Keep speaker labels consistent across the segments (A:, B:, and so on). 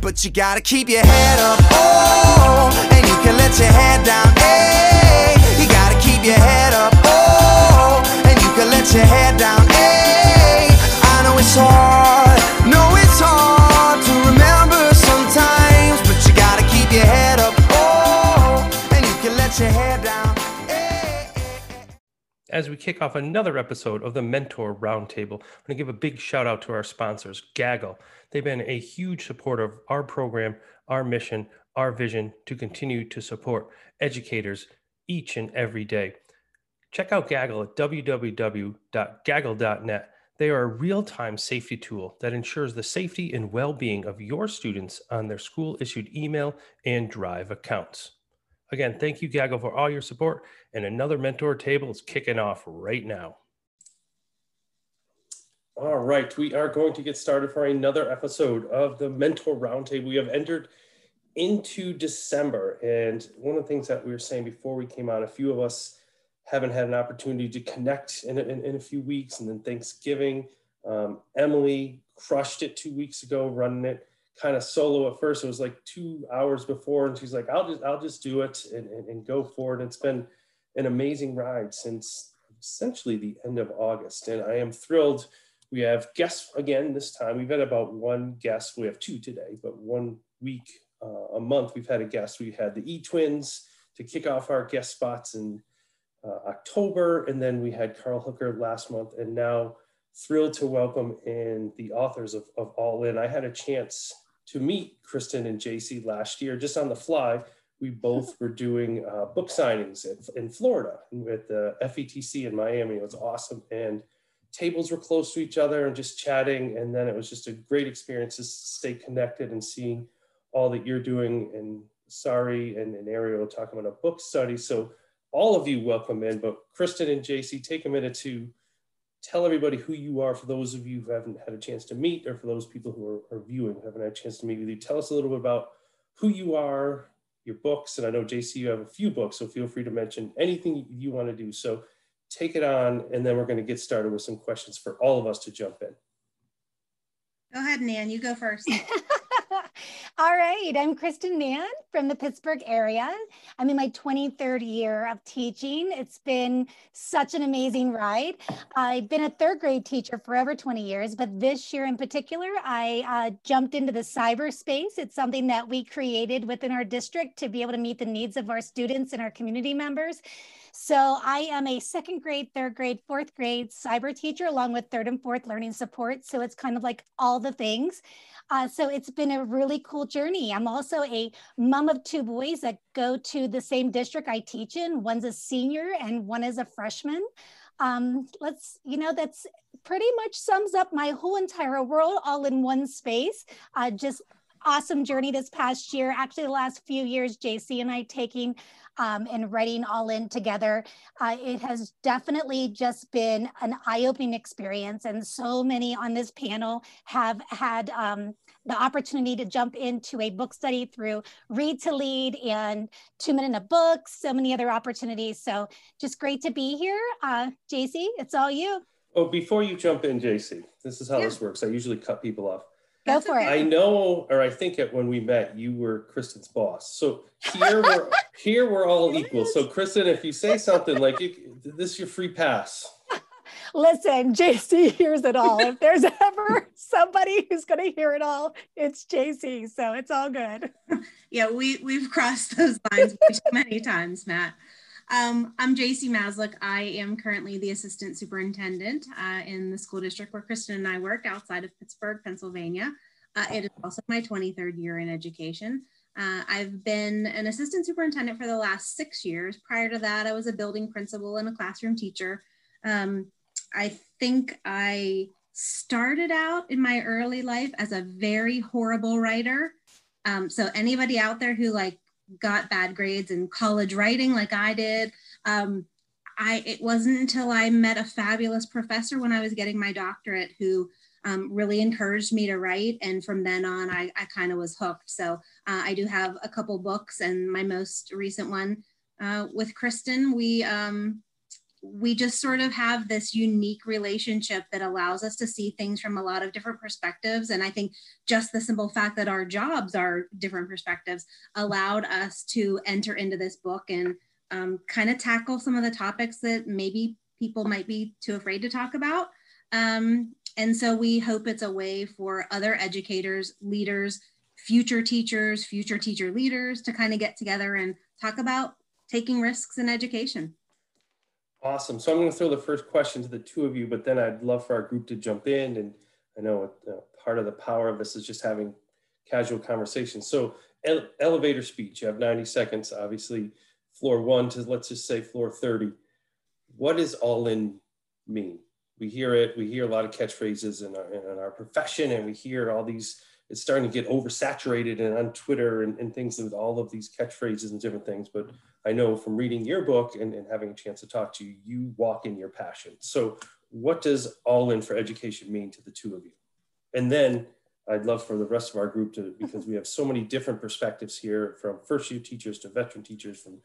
A: but you gotta keep your head up. Oh, and you can let your head down. Hey, you gotta keep your head up. Oh, and you can let your head down.
B: As we kick off another episode of the Mentor Roundtable, I'm going to give a big shout out to our sponsors, Gaggle. They've been a huge supporter of our program, our mission, our vision to continue to support educators each and every day. Check out Gaggle at www.gaggle.net. They are a real time safety tool that ensures the safety and well being of your students on their school issued email and Drive accounts. Again, thank you, Gaggle, for all your support. And another mentor table is kicking off right now. All right, we are going to get started for another episode of the Mentor Roundtable. We have entered into December, and one of the things that we were saying before we came on, a few of us haven't had an opportunity to connect in, in, in a few weeks, and then Thanksgiving. Um, Emily crushed it two weeks ago, running it kind of solo at first. It was like two hours before, and she's like, "I'll just I'll just do it and, and, and go for it." It's been an amazing ride since essentially the end of August, and I am thrilled. We have guests again this time. We've had about one guest. We have two today, but one week uh, a month we've had a guest. We had the E Twins to kick off our guest spots in uh, October, and then we had Carl Hooker last month, and now thrilled to welcome in the authors of, of All In. I had a chance to meet Kristen and Jacie last year just on the fly. We both were doing uh, book signings in, in Florida with the FETC in Miami. It was awesome. And tables were close to each other and just chatting. And then it was just a great experience to stay connected and seeing all that you're doing. And Sari and, and Ariel talking about a book study. So all of you welcome in, but Kristen and Jacie, take a minute to tell everybody who you are for those of you who haven't had a chance to meet or for those people who are, are viewing who haven't had a chance to meet with you. Tell us a little bit about who you are, your books, and I know Jacie, you have a few books, so feel free to mention anything you want to do. So take it on, and then we're going to get started with some questions for all of us to jump in.
C: Go ahead, Nan. You go first.
D: All right, I'm Kristen Nan from the Pittsburgh area. I'm in my 23rd year of teaching. It's been such an amazing ride. I've been a third grade teacher for over 20 years, but this year in particular, I uh, jumped into the cyberspace. It's something that we created within our district to be able to meet the needs of our students and our community members. So I am a second grade, third grade, fourth grade cyber teacher, along with third and fourth learning support. So it's kind of like all the things. Uh, so it's been a really cool journey. I'm also a mom of two boys that go to the same district I teach in. One's a senior and one is a freshman. Um, let's, you know, that's pretty much sums up my whole entire world all in one space. Uh, just awesome journey this past year. Actually, the last few years, Jacie and I taking um, and writing all in together. Uh, it has definitely just been an eye-opening experience, and so many on this panel have had um, the opportunity to jump into a book study through Read to Lead and Two Minute a Book, so many other opportunities. So just great to be here. Uh, Jacie, it's all you.
B: Oh, before you jump in, Jacie, this is how yeah. this works. I usually cut people off.
D: Go for it.
B: I know, or I think that when we met, you were Kristen's boss. So here we're here we're all equal. So Kristen, if you say something like this, is your free pass.
D: Listen, Jacie hears it all. If there's ever somebody who's going to hear it all, it's Jacie. So it's all good.
C: Yeah, we we've crossed those lines many times, Matt. Um, I'm Jacie Maslyk. I am currently the assistant superintendent uh, in the school district where Kristen and I work outside of Pittsburgh, Pennsylvania. Uh, it is also my 23rd year in education. Uh, I've been an assistant superintendent for the last six years. Prior to that, I was a building principal and a classroom teacher. Um, I think I started out in my early life as a very horrible writer. Um, so anybody out there who like got bad grades in college writing like I did. Um, I, it wasn't until I met a fabulous professor when I was getting my doctorate who um, really encouraged me to write. And from then on, I, I kind of was hooked. So uh, I do have a couple books, and my most recent one uh, with Kristen, we um, we just sort of have this unique relationship that allows us to see things from a lot of different perspectives. And I think just the simple fact that our jobs are different perspectives allowed us to enter into this book and um, kind of tackle some of the topics that maybe people might be too afraid to talk about. Um, and so we hope it's a way for other educators, leaders, future teachers, future teacher leaders to kind of get together and talk about taking risks in education.
B: Awesome. So I'm going to throw the first question to the two of you, but then I'd love for our group to jump in. And I know uh, part of the power of this is just having casual conversations. So ele elevator speech, you have 90 seconds, obviously floor one to let's just say floor 30. What does all in mean? We hear it, we hear a lot of catchphrases in our, in our profession and we hear all these, it's starting to get oversaturated and on Twitter and, and things with all of these catchphrases and different things. But I know from reading your book and, and having a chance to talk to you, you walk in your passion. So what does all in for education mean to the two of you? And then I'd love for the rest of our group to, because we have so many different perspectives here from first year teachers to veteran teachers, from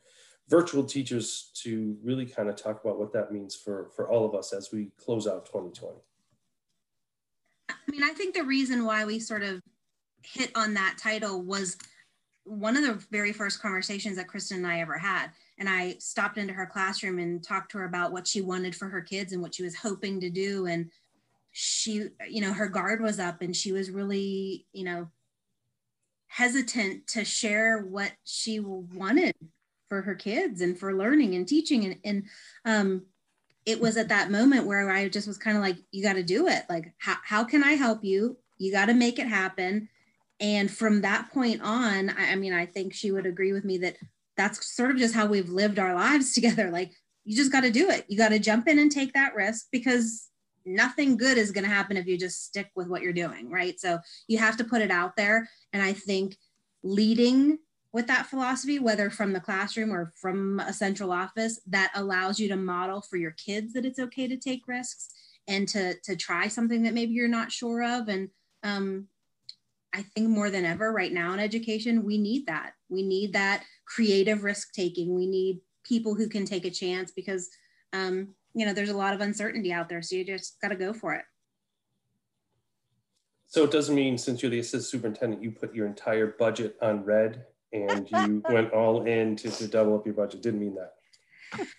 B: virtual teachers to really kind of talk about what that means for, for all of us as we close out 2020.
C: I mean, I think the reason why we sort of hit on that title was one of the very first conversations that Kristen and I ever had. And I stopped into her classroom and talked to her about what she wanted for her kids and what she was hoping to do. And she, you know, her guard was up and she was really, you know, hesitant to share what she wanted for her kids and for learning and teaching. And, and um, it was at that moment where I just was kind of like, you got to do it. Like, how, how can I help you? You got to make it happen and from that point on I, I mean i think she would agree with me that that's sort of just how we've lived our lives together. Like you just got to do it. You got to jump in and take that risk because nothing good is going to happen if you just stick with what you're doing right? So you have to put it out there. And i think leading with that philosophy whether from the classroom or from a central office that allows you to model for your kids that it's okay to take risks and to to try something that maybe you're not sure of. And um, I think more than ever right now in education, we need that. We need that creative risk taking. We need people who can take a chance because, um, you know, there's a lot of uncertainty out there. So you just got to go for it.
B: So it doesn't mean since you're the assistant superintendent, you put your entire budget on red and you went all in to, to double up your budget. Didn't mean that.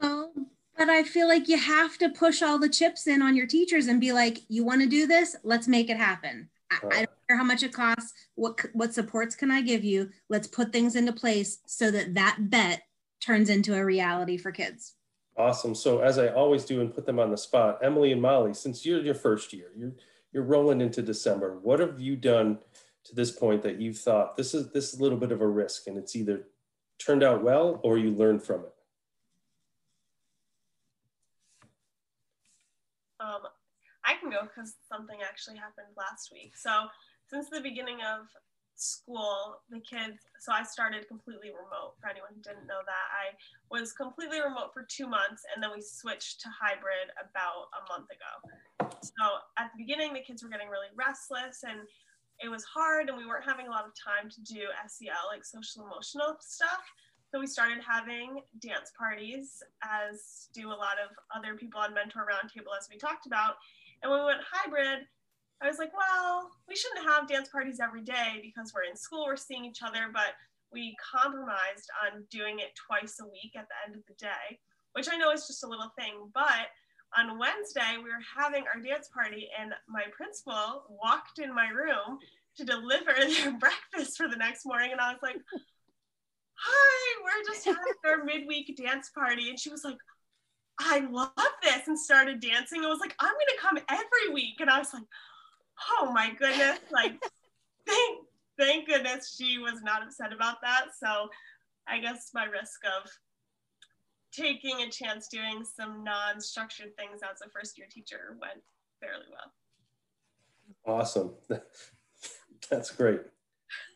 C: No, but I feel like you have to push all the chips in on your teachers and be like, you want to do this? Let's make it happen. I, I don't care how much it costs. What what supports can I give you? Let's put things into place so that that bet turns into a reality for kids.
B: Awesome. So as I always do and put them on the spot, Emily and Molly, since you're your first year, you're you're rolling into December. What have you done to this point that you've thought this is this is a little bit of a risk and it's either turned out well or you learned from it?
E: Um, Because something actually happened last week. So since the beginning of school, the kids, so I started completely remote for anyone who didn't know that. I was completely remote for two months and then we switched to hybrid about a month ago. So at the beginning, the kids were getting really restless and it was hard and we weren't having a lot of time to do SEL, like social emotional stuff. So we started having dance parties, as do a lot of other people on Mentor Roundtable, as we talked about. And when we went hybrid, I was like, well, we shouldn't have dance parties every day because we're in school, we're seeing each other, but we compromised on doing it twice a week at the end of the day, which I know is just a little thing. But on Wednesday, we were having our dance party, and my principal walked in my room to deliver their breakfast for the next morning. And I was like, hi, we're just having our midweek dance party. And she was like, I love this and started dancing. I was like, I'm gonna come every week. And I was like, oh my goodness, like thank thank goodness she was not upset about that. So I guess my risk of taking a chance doing some non-structured things as a first year teacher went fairly well.
B: Awesome. That's great.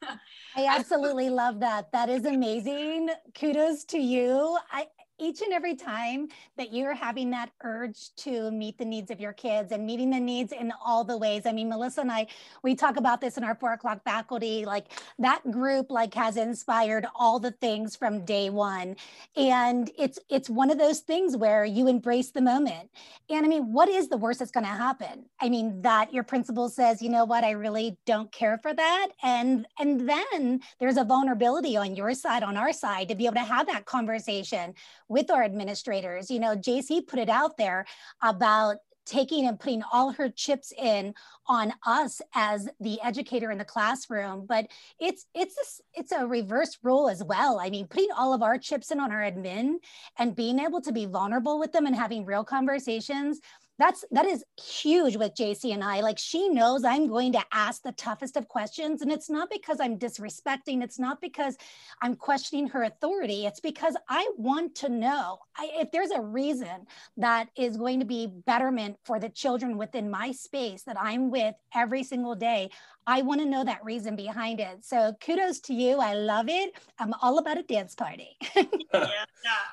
D: I absolutely love that. That is amazing. Kudos to you. I each and every time that you're having that urge to meet the needs of your kids and meeting the needs in all the ways. I mean, Melissa and I, we talk about this in our four o'clock faculty, like that group like has inspired all the things from day one. And it's it's one of those things where you embrace the moment. And I mean, what is the worst that's going to happen? I mean, that your principal says, you know what, I really don't care for that. And and then there's a vulnerability on your side, on our side, to be able to have that conversation with our administrators. You know, Jacie put it out there about taking and putting all her chips in on us as the educator in the classroom but it's it's a, it's a reverse role as well i mean putting all of our chips in on our admin and being able to be vulnerable with them and having real conversations that's that is huge with Jacie and I. Like she knows I'm going to ask the toughest of questions. And it's not because I'm disrespecting, it's not because I'm questioning her authority. It's because I want to know I, if there's a reason that is going to be betterment for the children within my space that I'm with every single day. I want to know that reason behind it. So kudos to you. I love it. I'm all about a dance party.
E: yeah, yeah.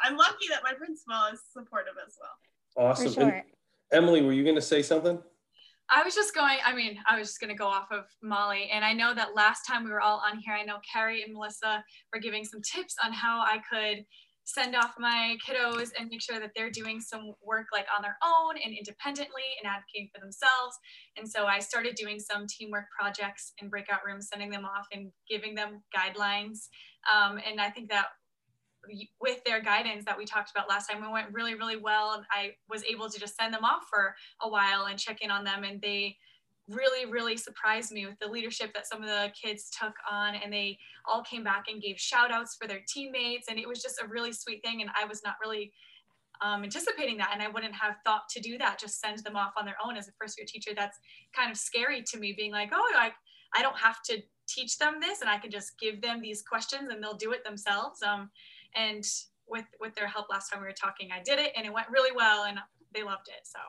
E: I'm lucky that my principal is supportive as well.
B: Awesome. For sure. And Emily, were you going to say something?
F: I was just going, I mean, I was just going to go off of Molly. And I know that last time we were all on here, I know Carrie and Melissa were giving some tips on how I could send off my kiddos and make sure that they're doing some work like on their own and independently and advocating for themselves. And so I started doing some teamwork projects in breakout rooms, sending them off and giving them guidelines. Um, and I think that with their guidance that we talked about last time, it went really, really well. I was able to just send them off for a while and check in on them. And they really, really surprised me with the leadership that some of the kids took on. And they all came back and gave shout outs for their teammates. And it was just a really sweet thing. And I was not really um, anticipating that. And I wouldn't have thought to do that, just send them off on their own as a first year teacher. That's kind of scary to me, being like, oh, I, I don't have to teach them this and I can just give them these questions and they'll do it themselves. Um, and with with their help last time we were talking i did it and it went really well and they loved it so.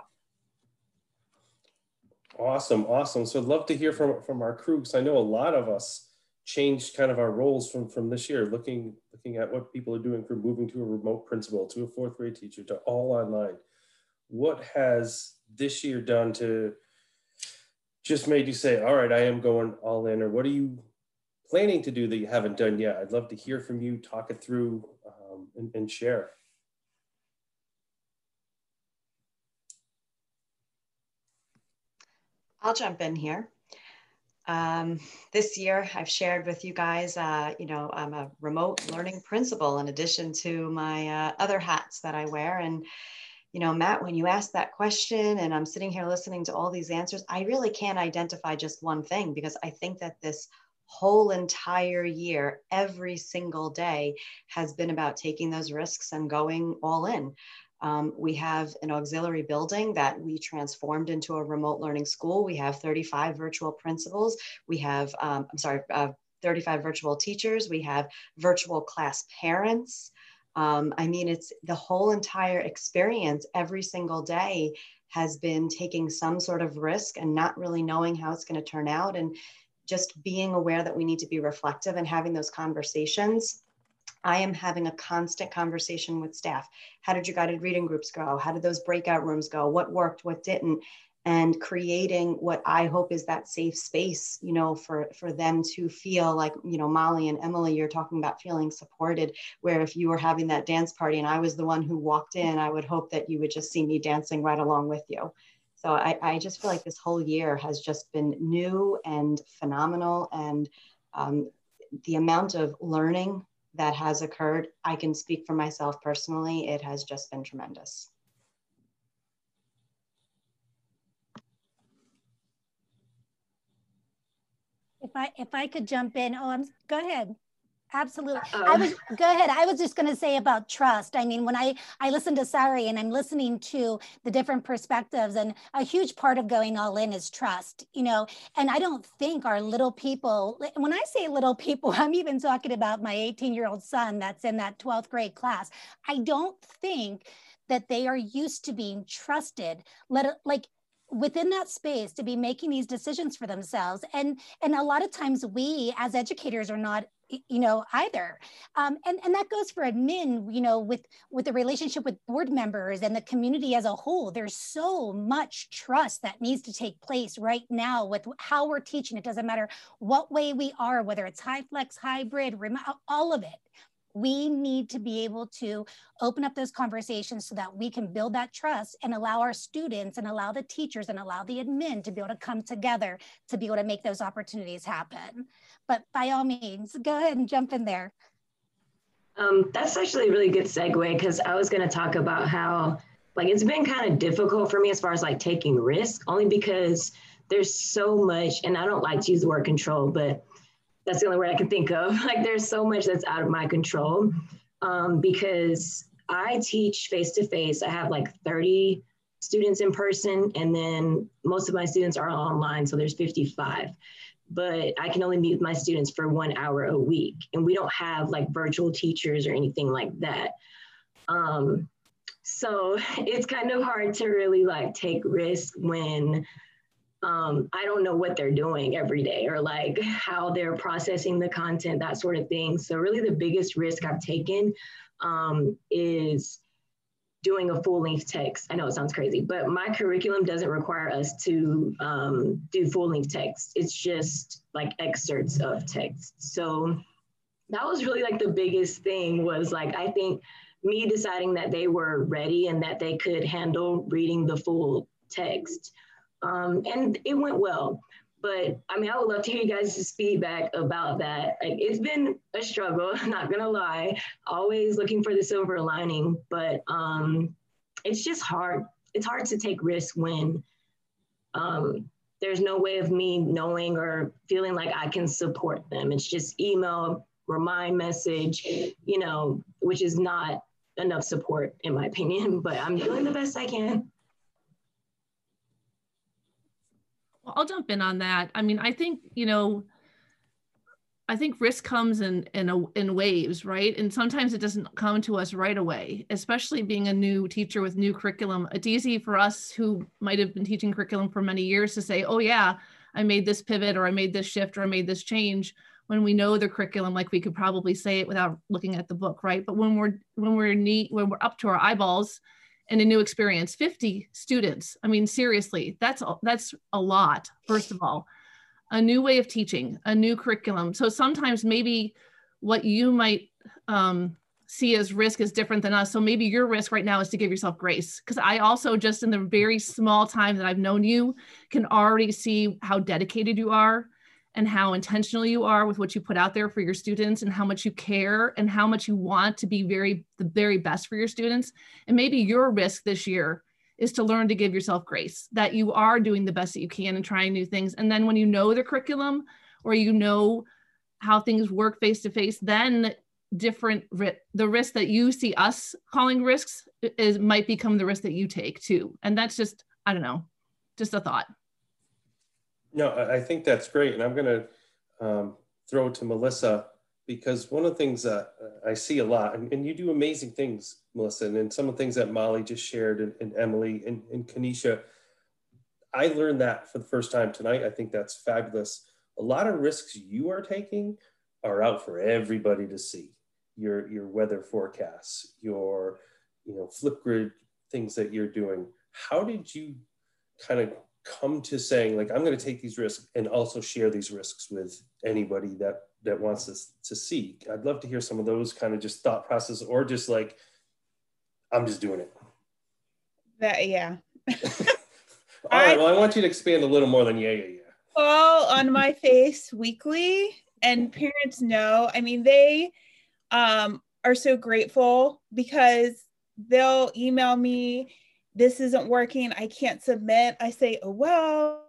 B: Awesome awesome. So i'd love to hear from from our crew because i know a lot of us changed kind of our roles from from this year looking looking at what people are doing from moving to a remote principal to a fourth grade teacher to all online. What has this year done to just made you say all right i am going all in or what are you planning to do that you haven't done yet. I'd love to hear from you, talk it through, um, and, and share.
G: I'll jump in here. Um, this year, I've shared with you guys, uh, you know, I'm a remote learning principal in addition to my uh, other hats that I wear. And, you know, Matt, when you ask that question and I'm sitting here listening to all these answers, I really can't identify just one thing because I think that this whole entire year, every single day has been about taking those risks and going all in. Um, we have an auxiliary building that we transformed into a remote learning school. We have 35 virtual principals. We have, um, I'm sorry, uh, 35 virtual teachers. We have virtual class parents. Um, I mean, it's the whole entire experience every single day has been taking some sort of risk and not really knowing how it's going to turn out. And just being aware that we need to be reflective and having those conversations. I am having a constant conversation with staff. How did your guided reading groups go? How did those breakout rooms go? What worked, what didn't? And creating what I hope is that safe space, you know, for for them to feel like, you know, Molly and Emily, you're talking about feeling supported. Where if you were having that dance party and I was the one who walked in, I would hope that you would just see me dancing right along with you. So I, I just feel like this whole year has just been new and phenomenal. And um, the amount of learning that has occurred, I can speak for myself personally, it has just been tremendous.
D: If I if I could jump in, oh, I'm go ahead. Absolutely. Uh, I was go ahead. I was just going to say about trust. I mean, when I I listen to Sari and I'm listening to the different perspectives, and a huge part of going all in is trust. You know, and I don't think our little people. When I say little people, I'm even talking about my 18 year old son that's in that 12th grade class. I don't think that they are used to being trusted. Let like within that space to be making these decisions for themselves and and a lot of times we as educators are not you know either. Um, and and that goes for admin you know with with the relationship with board members and the community as a whole. There's so much trust that needs to take place right now with how we're teaching. It doesn't matter what way we are whether it's HyFlex hybrid all of it we need to be able to open up those conversations so that we can build that trust and allow our students and allow the teachers and allow the admin to be able to come together to be able to make those opportunities happen. But by all means, go ahead and jump in there.
H: Um, that's actually a really good segue because I was going to talk about how like it's been kind of difficult for me as far as like taking risk only because there's so much and I don't like to use the word control, but that's the only word I can think of. Like there's so much that's out of my control um, because I teach face to face. I have like 30 students in person, and then most of my students are online, so there's 55. But I can only meet my students for one hour a week, and we don't have like virtual teachers or anything like that. Um, so it's kind of hard to really like take risk when um, I don't know what they're doing every day or like how they're processing the content, that sort of thing. So, really, the biggest risk I've taken um, is doing a full length text. I know it sounds crazy, but my curriculum doesn't require us to um, do full length text. It's just like excerpts of text. So, that was really like the biggest thing was like, I think me deciding that they were ready and that they could handle reading the full text. Um, and it went well. But I mean, I would love to hear you guys' feedback about that. Like, it's been a struggle, not gonna lie. Always looking for the silver lining, but um, it's just hard. It's hard to take risks when um, there's no way of me knowing or feeling like I can support them. It's just email, remind message, you know, which is not enough support in my opinion, but I'm doing the best I can.
I: Well, I'll jump in on that. I mean, I think, you know, I think risk comes in in a, in waves, right? And sometimes it doesn't come to us right away, especially being a new teacher with new curriculum. It's easy for us who might have been teaching curriculum for many years to say, "Oh yeah, I made this pivot or I made this shift or I made this change." When we know the curriculum, like we could probably say it without looking at the book, right? But when we're when we're neat, when we're up to our eyeballs and a new experience 50 students. I mean seriously that's that's a lot first of all. A new way of teaching a new curriculum. So sometimes maybe what you might um, see as risk is different than us. So maybe your risk right now is to give yourself grace. Because i also just in the very small time that i've known you can already see how dedicated you are and how intentional you are with what you put out there for your students and how much you care and how much you want to be very the very best for your students. And maybe your risk this year is to learn to give yourself grace that you are doing the best that you can and trying new things. And then when you know the curriculum or you know how things work face to face then different the risk that you see us calling risks is might become the risk that you take too. And that's just i don't know just a thought
B: no, I think that's great. And I'm going to um, throw to Melissa because one of the things that I see a lot, and, and, you do amazing things, Melissa, and, and some of the things that Molly just shared and, and Emily and, and Kanisha, I learned that for the first time tonight. I think that's fabulous. A lot of risks you are taking are out for everybody to see. Your, your weather forecasts, your you know Flipgrid things that you're doing. How did you kind of come to saying like i'm going to take these risks and also share these risks with anybody that that wants us to see i'd love to hear some of those kind of just thought process or just like i'm just doing it.
J: That yeah.
B: All right well i want you to expand a little more than yeah yeah yeah.
J: Fall on my face weekly and parents know. I mean they um, are so grateful because they'll email me this isn't working, I can't submit. I say, oh, well,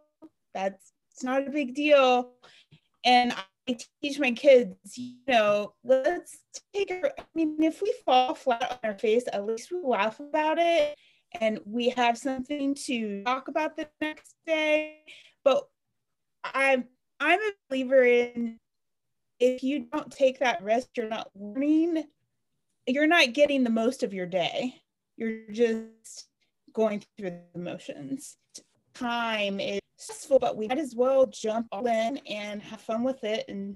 J: that's it's not a big deal. And I teach my kids, you know, let's take. I mean, if we fall flat on our face, at least we laugh about it and we have something to talk about the next day. But I'm I'm a believer in if you don't take that risk, you're not learning, you're not getting the most of your day. You're just going through the motions. time is stressful, but we might as well jump all in and have fun with it. And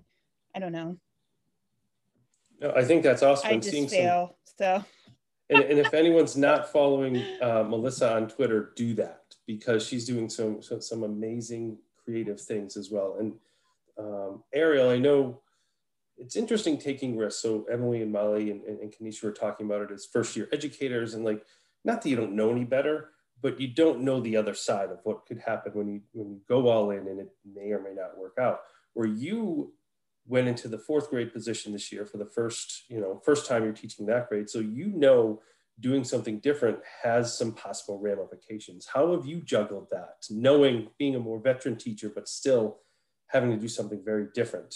J: I don't know.
B: No, I think that's awesome.
J: I
B: And
J: just
B: seeing some-
J: So
B: and, and if anyone's not following uh, Melissa on Twitter, do that because she's doing some some, some amazing creative things as well. And um, Ariel, I know it's interesting taking risks. So Emily and Molly and, and, and Kanisha were talking about it as first year educators, and like not that you don't know any better, but you don't know the other side of what could happen when you when you go all in and it may or may not work out. Where you went into the fourth grade position this year for the first, you know, first time you're teaching that grade. So you know doing something different has some possible ramifications. How have you juggled that, knowing being a more veteran teacher, but still having to do something very different?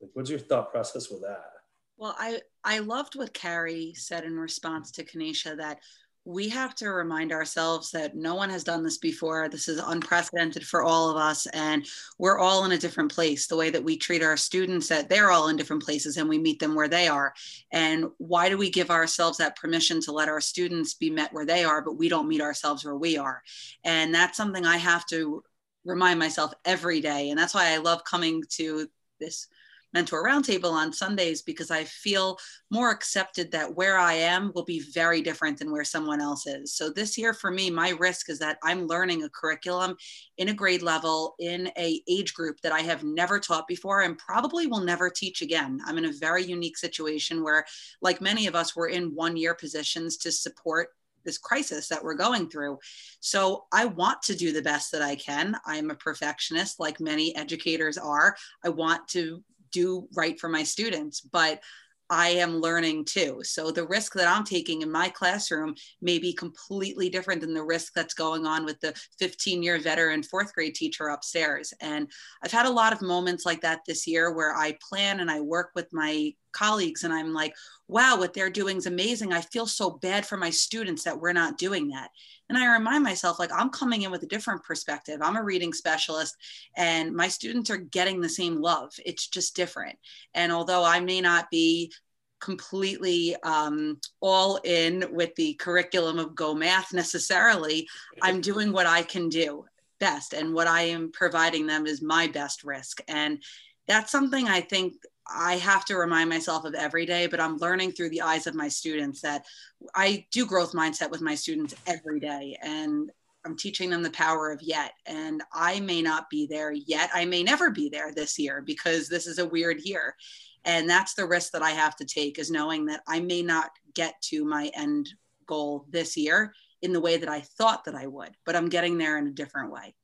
B: Like, what's your thought process with that?
K: Well, I, I loved what Carrie said in response to Kanisha that we have to remind ourselves that no one has done this before. This is unprecedented for all of us, and we're all in a different place. The way that we treat our students, that they're all in different places, and we meet them where they are. And why do we give ourselves that permission to let our students be met where they are, but we don't meet ourselves where we are? And that's something I have to remind myself every day. And that's why I love coming to this mentor roundtable on Sundays because I feel more accepted that where I am will be very different than where someone else is. So this year for me, my risk is that I'm learning a curriculum in a grade level in a age group that I have never taught before and probably will never teach again. I'm in a very unique situation where like many of us we're in one year positions to support this crisis that we're going through. So I want to do the best that I can. I'm a perfectionist, like many educators are. I want to do right for my students, but I am learning too. So the risk that I'm taking in my classroom may be completely different than the risk that's going on with the 15 year veteran fourth grade teacher upstairs. And I've had a lot of moments like that this year where I plan and I work with my colleagues and I'm like, wow, what they're doing is amazing. I feel so bad for my students that we're not doing that. And I remind myself, like, I'm coming in with a different perspective. I'm a reading specialist, and my students are getting the same love. It's just different. And although I may not be completely um, all in with the curriculum of Go Math necessarily, I'm doing what I can do best. And what I am providing them is my best risk. And that's something I think I have to remind myself of every day, but I'm learning through the eyes of my students that I do growth mindset with my students every day. And I'm teaching them the power of yet. And I may not be there yet. I may never be there this year because this is a weird year. And that's the risk that I have to take is knowing that I may not get to my end goal this year in the way that I thought that I would, but I'm getting there in a different way.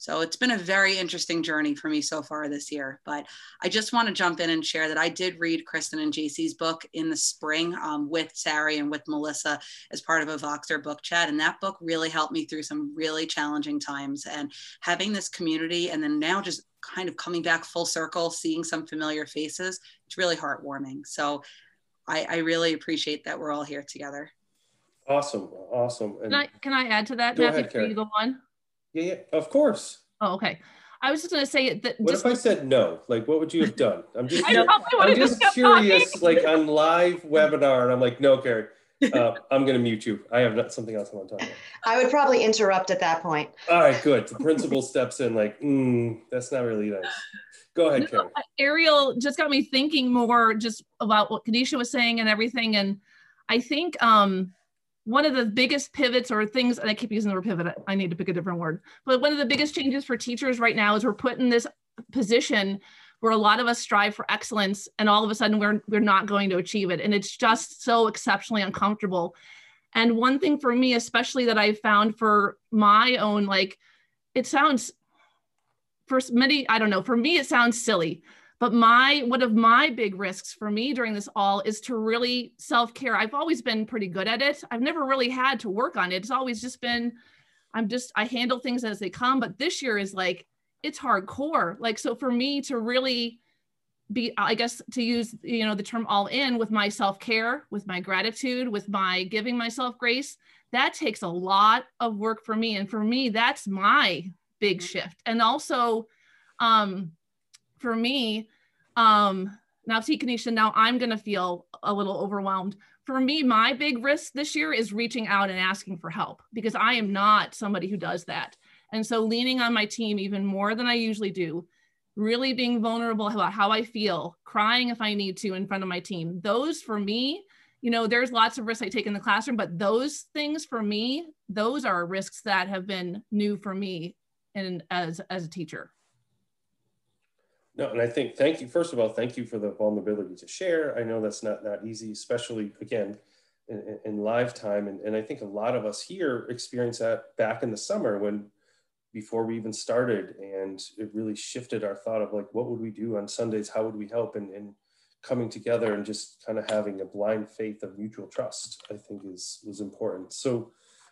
K: So it's been a very interesting journey for me so far this year. But I just want to jump in and share that I did read Kristen and Jacie's book in the spring um, with Sari and with Melissa as part of a Voxer book chat. And that book really helped me through some really challenging times. And having this community and then now just kind of coming back full circle, seeing some familiar faces, it's really heartwarming. So I, I really appreciate that we're all here together.
B: Awesome, awesome. And
I: Can I, can I add to that,
B: Go
I: Matthew,
B: ahead,
I: before you
B: Karen.
I: go on?
B: Yeah, yeah, of course.
I: Oh, okay. I was just going to say that
B: What
I: just
B: if I said no? Like, what would you have done? I'm just,
I: I
B: I'm
I: have
B: just
I: kept
B: curious, like on live webinar, and I'm like, no, Carrie, uh, I'm gonna mute you. I have not, something else I want to talk about.
G: I would probably interrupt at that point.
B: All right, good. The principal steps in, like, mm, that's not really nice. Go ahead, Karen.
I: Ariel just got me thinking more just about what Kanisha was saying and everything. And I think um, one of the biggest pivots or things, and I keep using the word pivot, I need to pick a different word, but one of the biggest changes for teachers right now is we're put in this position where a lot of us strive for excellence and all of a sudden we're, we're not going to achieve it. And it's just so exceptionally uncomfortable. And one thing for me, especially that I found for my own, like, it sounds for many, I don't know, for me, it sounds silly, but my, one of my big risks for me during this all is to really self care. I've always been pretty good at it. I've never really had to work on it. It's always just been, I'm just, I handle things as they come. But this year is like, it's hardcore. Like, so for me to really be, I guess, to use, you know, the term all in with my self care, with my gratitude, with my giving myself grace, that takes a lot of work for me. And for me, that's my big shift. And also, um, for me, um, now see Kanisha, now I'm gonna feel a little overwhelmed. For me, my big risk this year is reaching out and asking for help because I am not somebody who does that. And so leaning on my team even more than I usually do, really being vulnerable about how I feel, crying if I need to in front of my team. Those for me, you know, there's lots of risks I take in the classroom, but those things for me, those are risks that have been new for me and as as a teacher.
B: No, and I think thank you. First of all, thank you for the vulnerability to share. I know that's not not easy, especially again in, in live time. And, and I think a lot of us here experience that back in the summer when before we even started and it really shifted our thought of like what would we do on sundays how would we help and, and coming together and just kind of having a blind faith of mutual trust i think is was important so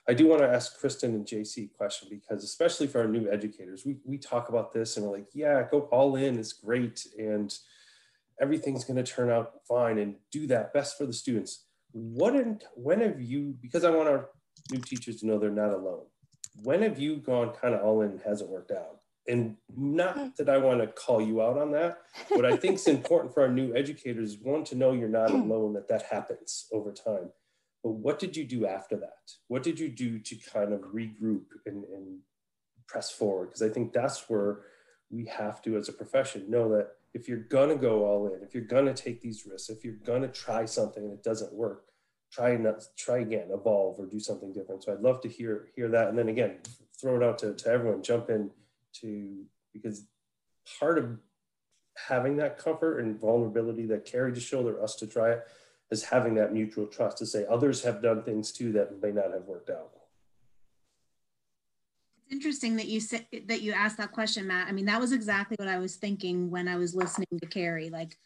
B: i do want to ask kristen and jacie a question because especially for our new educators we, we talk about this and we're like yeah go all in it's great and everything's going to turn out fine and do that best for the students what and when have you because i want our new teachers to know they're not alone when have you gone kind of all in and hasn't worked out? And not hmm. that I want to call you out on that, but I think it's important for our new educators, one, to know you're not alone, that that happens over time. But what did you do after that? What did you do to kind of regroup and, and press forward? Because I think that's where we have to, as a profession, know that if you're going to go all in, if you're going to take these risks, if you're going to try something and it doesn't work, try not try again, evolve or do something different. So I'd love to hear hear that. And then again, throw it out to, to everyone, jump in to because part of having that comfort and vulnerability that Carrie just showed us to try it is having that mutual trust to say others have done things too that may not have worked out.
C: It's interesting that you said that you asked that question, Matt. I mean, that was exactly what I was thinking when I was listening to Carrie. Like,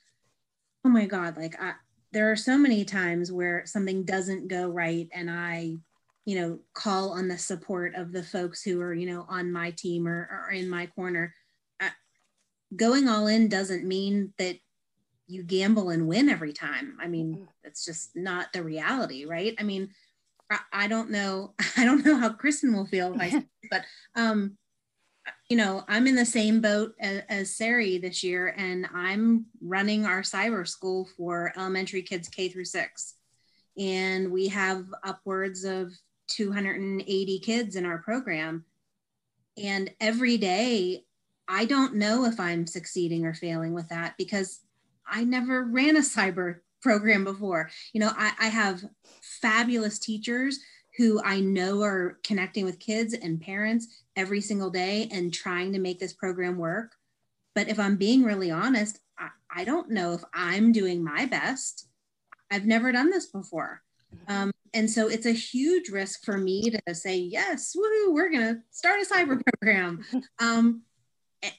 C: oh my God, like I there are so many times where something doesn't go right and I, you know, call on the support of the folks who are, you know, on my team or, or in my corner. Uh, going all in doesn't mean that you gamble and win every time. I mean, it's just not the reality, right? I mean, I, I don't know. I don't know how Kristen will feel I, but um, you know, I'm in the same boat as, as Sari this year, and I'm running our cyber school for elementary kids K through six. And we have upwards of 280 kids in our program. And every day, I don't know if I'm succeeding or failing with that because I never ran a cyber program before. You know, I, I have fabulous teachers who I know are connecting with kids and parents every single day and trying to make this program work. But if I'm being really honest, I, I don't know if I'm doing my best. I've never done this before. Um, and so it's a huge risk for me to say, yes, woohoo, we're going to start a cyber program. Um,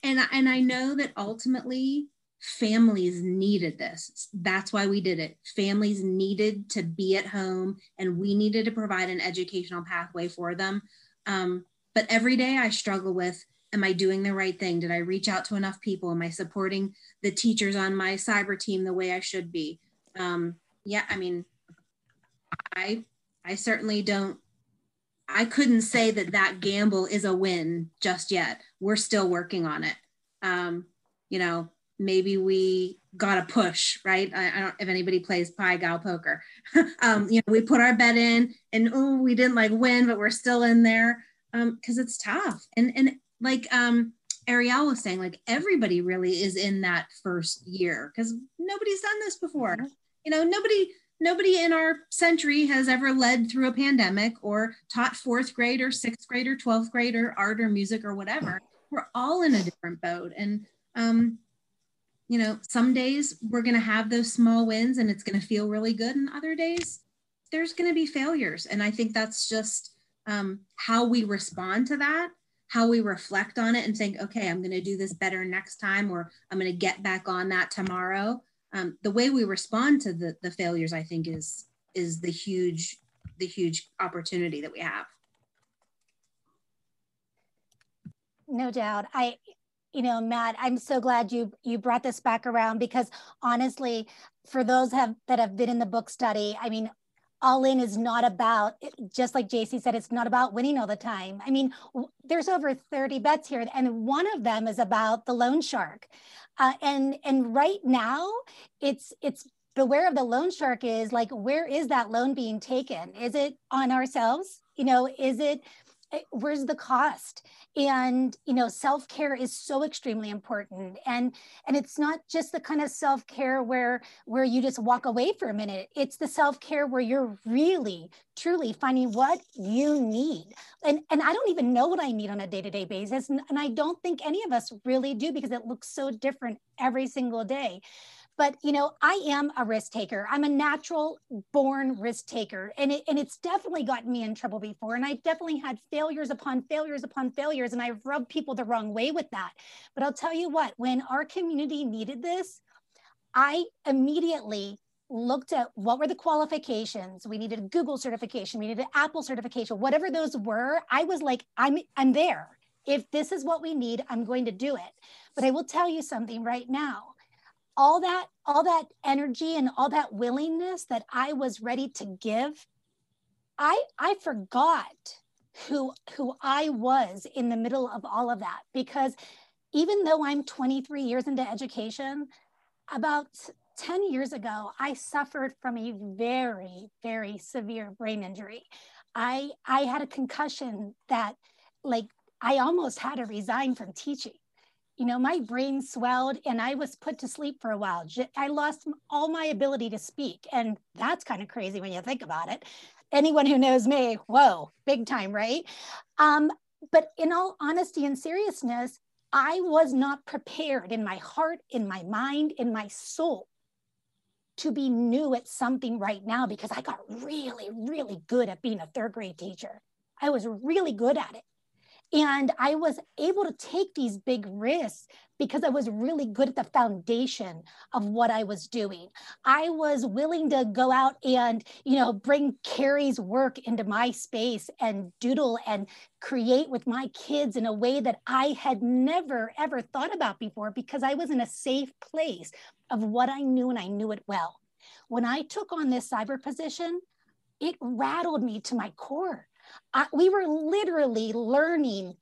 C: and, and I know that ultimately families needed this. That's why we did it. Families needed to be at home and we needed to provide an educational pathway for them. Um, but every day I struggle with Am I doing the right thing? Did I reach out to enough people? Am I supporting the teachers on my cyber team the way I should be? Um, yeah, I mean, I I certainly don't. I couldn't say that that gamble is a win just yet. We're still working on it. Um, you know, maybe we got a push, right? I, I, don't if anybody plays Pai Gow poker. um, you know, we put our bet in and oh, we didn't like win, but we're still in there because um, it's tough. And and like um Ariel was saying, like everybody really is in that first year because nobody's done this before. Mm-hmm. You know, nobody nobody in our century has ever led through a pandemic or taught fourth grade or sixth grade or 12th grade or art or music or whatever. We're all in a different boat. And um, you know, some days we're going to have those small wins and it's going to feel really good. And other days there's going to be failures. And I think that's just um, how we respond to that, how we reflect on it and think, okay, I'm going to do this better next time, or I'm going to get back on that tomorrow. Um, the way we respond to the, the failures, I think, is is the huge the huge opportunity that we have.
D: No doubt. I you know, Matt, I'm so glad you you brought this back around because honestly, for those have that have been in the book study, I mean, all in is not about just like Jacie said, it's not about winning all the time. I mean, there's over 30 bets here, and one of them is about the loan shark. Uh, and and right now, it's it's beware of the loan shark is like where is that loan being taken? Is it on ourselves? You know, is it Eh, where's the cost? And you know self-care is so extremely important. And and it's not just the kind of self-care where where you just walk away for a minute. It's the self-care where you're really truly finding what you need. And and i don't even know what i need on a day-to-day basis and, and i don't think any of us really do because it looks so different every single day but you know i am a risk taker. I'm a natural born risk taker and, it, and it's definitely gotten me in trouble before and i've definitely had failures upon failures upon failures and i've rubbed people the wrong way with that. But i'll tell you what when our community needed this i immediately looked at what were the qualifications. We needed a google certification. We needed an apple certification. Whatever those were i was like i'm i'm there. If this is what we need i'm going to do it. But i will tell you something right now all that all that energy and all that willingness that I was ready to give, I I forgot who who I was in the middle of all of that because even though I'm 23 years into education, about 10 years ago, I suffered from a very, very severe brain injury. I I had a concussion that like I almost had to resign from teaching you know, my brain swelled and I was put to sleep for a while. I lost all my ability to speak. And that's kind of crazy when you think about it. Anyone who knows me, whoa, big time, right? Um, but in all honesty and seriousness, I was not prepared in my heart, in my mind, in my soul to be new at something right now because I got really, really good at being a third grade teacher. I was really good at it. And I was able to take these big risks because I was really good at the foundation of what I was doing. I was willing to go out and, you know, bring Carrie's work into my space and doodle and create with my kids in a way that I had never, ever thought about before because I was in a safe place of what I knew and I knew it well. When I took on this cyber position, it rattled me to my core I, we were literally learning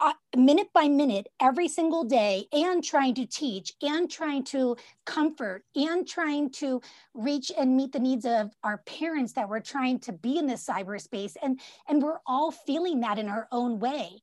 D: uh, minute by minute every single day and trying to teach and trying to comfort and trying to reach and meet the needs of our parents that were trying to be in this cyberspace and and we're all feeling that in our own way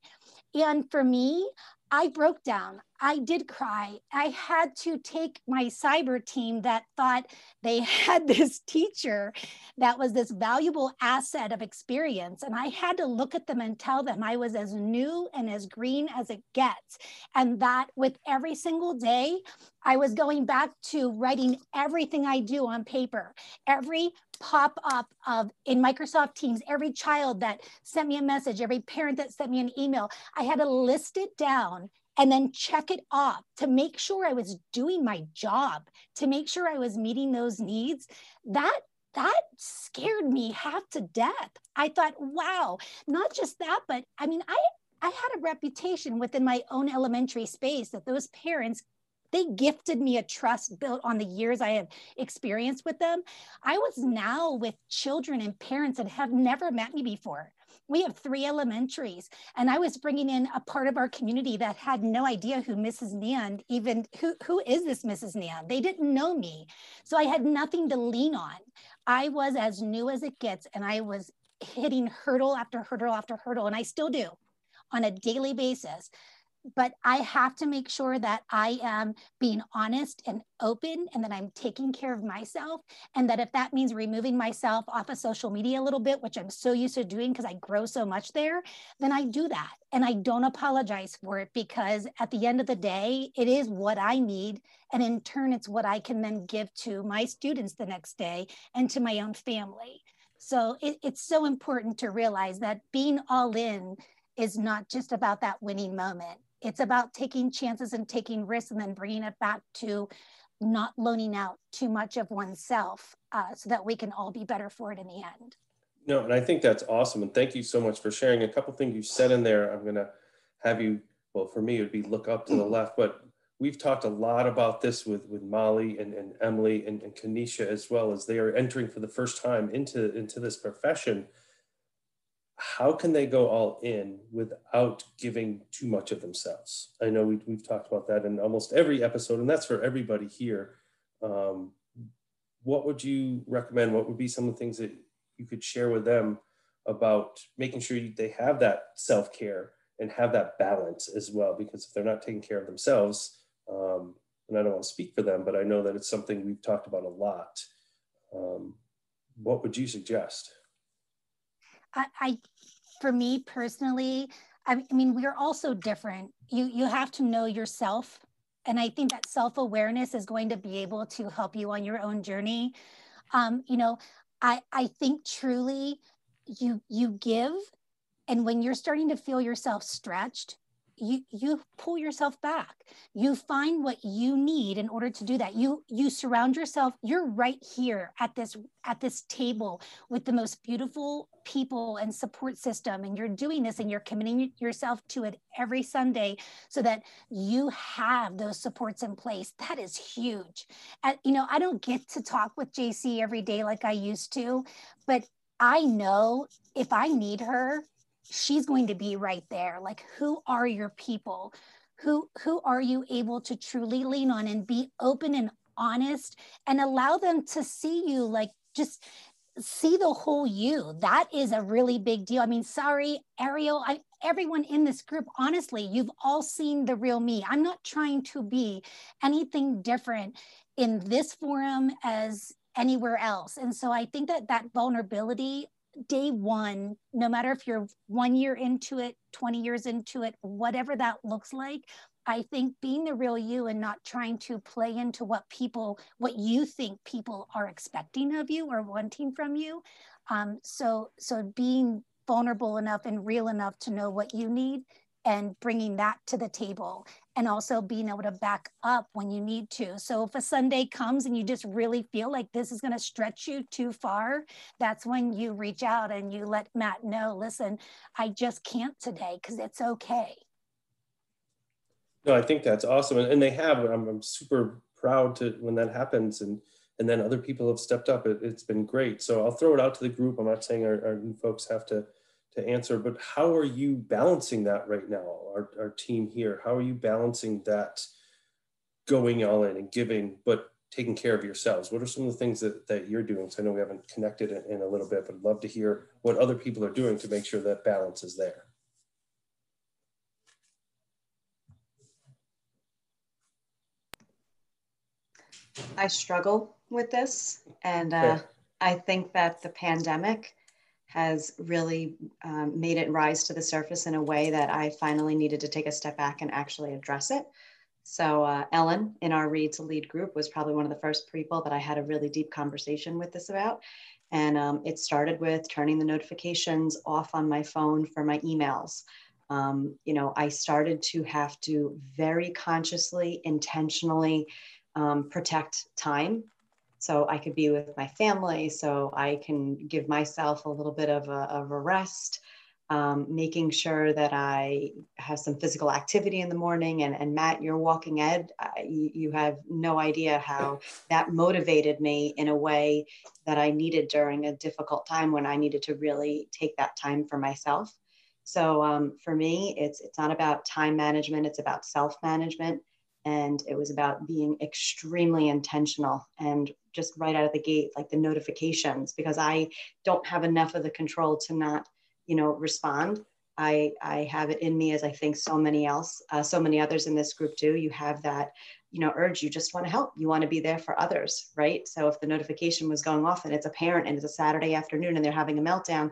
D: and for me I broke down. I did cry. I had to take my cyber team that thought they had this teacher that was this valuable asset of experience. And I had to look at them and tell them I was as new and as green as it gets. And that with every single day, I was going back to writing everything I do on paper. Every pop up of in Microsoft Teams, every child that sent me a message, every parent that sent me an email, I had to list it down and then check it off to make sure I was doing my job, to make sure I was meeting those needs. That that scared me half to death. I thought, wow, not just that, but I mean, I I had a reputation within my own elementary space that those parents they gifted me a trust built on the years I have experienced with them. I was now with children and parents that have never met me before. We have three elementaries, and I was bringing in a part of our community that had no idea who Mrs. Nan even who who is this Mrs. Nan? They didn't know me, so I had nothing to lean on. I was as new as it gets, and I was hitting hurdle after hurdle after hurdle, and I still do on a daily basis but I have to make sure that I am being honest and open and that I'm taking care of myself. And that if that means removing myself off of social media a little bit, which I'm so used to doing because I grow so much there, then I do that. And I don't apologize for it because at the end of the day, it is what I need. And in turn, it's what I can then give to my students the next day and to my own family. So it, it's so important to realize that being all in is not just about that winning moment it's about taking chances and taking risks and then bringing it back to not loaning out too much of oneself uh, so that we can all be better for it in the end.
B: No, and I think that's awesome. And thank you so much for sharing a couple things you said in there. I'm going to have you, well, for me, it would be look up to the left, but we've talked a lot about this with, with Molly and, and Emily and, and Kanisha as well as they are entering for the first time into, into this profession how can they go all in without giving too much of themselves? I know we, we've talked about that in almost every episode, and that's for everybody here. Um, what would you recommend? What would be some of the things that you could share with them about making sure they have that self-care and have that balance as well because if they're not taking care of themselves um, and i don't want to speak for them but i know that it's something we've talked about a lot um, what would you suggest
D: I, I for me personally I mean, we are all so different. You you have to know yourself, and I think that self awareness is going to be able to help you on your own journey. Um, you know, I I think truly you you give and when you're starting to feel yourself stretched you you pull yourself back. You find what you need in order to do that. You you surround yourself you're right here at this at this table with the most beautiful people and support system. And you're doing this and you're committing yourself to it every sunday so that you have those supports in place. That is huge. And you know i don't get to talk with jacie every day like i used to but I know if I need her, she's going to be right there. Like, who are your people? Who who are you able to truly lean on and be open and honest and allow them to see you like just see the whole you that is a really big deal i mean sorry ariel I, everyone in this group honestly you've all seen the real me i'm not trying to be anything different in this forum as anywhere else. And so I think that that vulnerability, day one, no matter if you're one year into it, 20 years into it, whatever that looks like, I think being the real you and not trying to play into what people, what you think people are expecting of you or wanting from you. Um, so, so being vulnerable enough and real enough to know what you need and bringing that to the table and also being able to back up when you need to. So if a Sunday comes and you just really feel like this is going to stretch you too far, that's when you reach out and you let Matt know, listen, I just can't today because it's okay.
B: No, I think that's awesome. And, they have, I'm, I'm, super proud to when that happens and and then other people have stepped up. It, has been great. So I'll throw it out to the group. I'm not saying our, our folks have to to answer, but how are you balancing that right now, our, our team here? How are you balancing that going all in and giving, but taking care of yourselves? What are some of the things that, that you're doing? So I know we haven't connected in, in a little bit, but I'd love to hear what other people are doing to make sure that balance is there.
G: I struggle with this, and uh, I think that the pandemic has really um, made it rise to the surface in a way that I finally needed to take a step back and actually address it. So uh, Ellen in our Read to Lead group was probably one of the first people that I had a really deep conversation with this about. And um, it started with turning the notifications off on my phone for my emails. Um, you know, I started to have to very consciously, intentionally um, protect time so I could be with my family, so I can give myself a little bit of a, of a rest, um, making sure that I have some physical activity in the morning. And, and Matt, you're walking ed, you, you have no idea how that motivated me in a way that I needed during a difficult time when I needed to really take that time for myself. So um, for me, it's it's not about time management; it's about self management and it was about being extremely intentional and just right out of the gate like the notifications because i don't have enough of the control to not you know respond. I i have it in me as i think so many else uh, so many others in this group do. You have that you know urge. You just want to help. You want to be there for others right? So if the notification was going off and it's a parent and it's a saturday afternoon and they're having a meltdown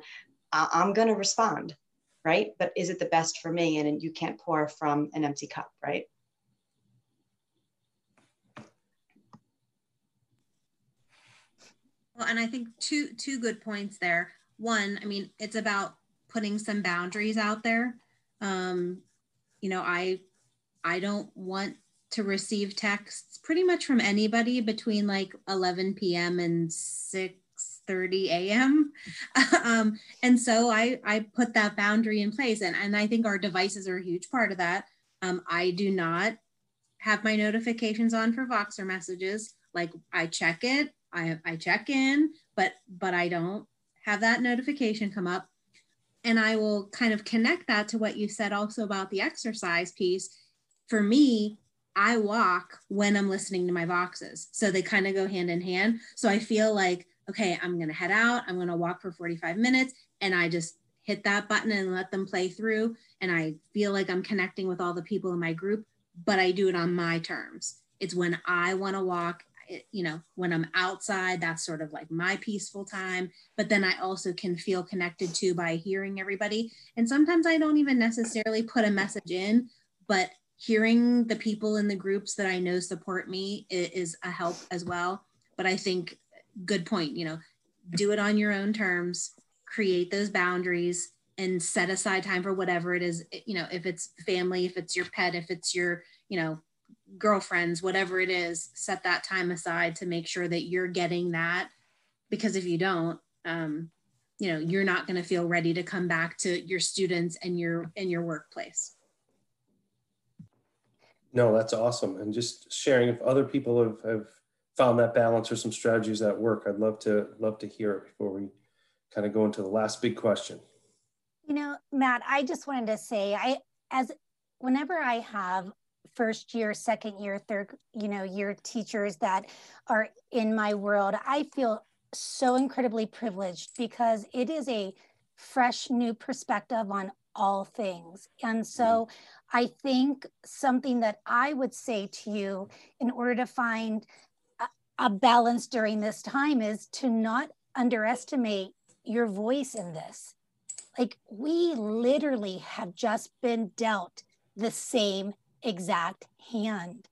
G: I- i'm going to respond right? But is it the best for me? And you can't pour from an empty cup right
C: Well, and I think two two good points there. One, I mean, it's about putting some boundaries out there. Um, you know, I I don't want to receive texts pretty much from anybody between like 11 p.m. and 6 30 a.m. um, and so I, I put that boundary in place. And, and I think our devices are a huge part of that. Um, I do not have my notifications on for Voxer messages. Like I check it, I, I check in, but but I don't have that notification come up. And I will kind of connect that to what you said also about the exercise piece. For me, I walk when I'm listening to my Voxers. So they kind of go hand in hand. So I feel like okay, I'm going to head out. I'm going to walk for 45 minutes. And I just hit that button and let them play through. And I feel like I'm connecting with all the people in my group, but I do it on my terms. It's when I want to walk, you know, when I'm outside, that's sort of like my peaceful time. But then I also can feel connected to by hearing everybody. And sometimes I don't even necessarily put a message in, but hearing the people in the groups that I know support me is a help as well. But I think, good point, you know, do it on your own terms, create those boundaries, and set aside time for whatever it is, you know, if it's family, if it's your pet, if it's your, you know, girlfriends, whatever it is, set that time aside to make sure that you're getting that. Because if you don't, um, you know, you're not going to feel ready to come back to your students and your and your workplace.
B: No, that's awesome. And just sharing if other people have, have found that balance or some strategies that work, I'd love to love to hear it before we kind of go into the last big question.
D: You know, Matt, I just wanted to say I as whenever I have first year, second year, third, you know, year teachers that are in my world, I feel so incredibly privileged because it is a fresh new perspective on all things. And so mm-hmm. I think something that I would say to you in order to find a, a balance during this time is to not underestimate your voice in this. Like we literally have just been dealt the same exact hand.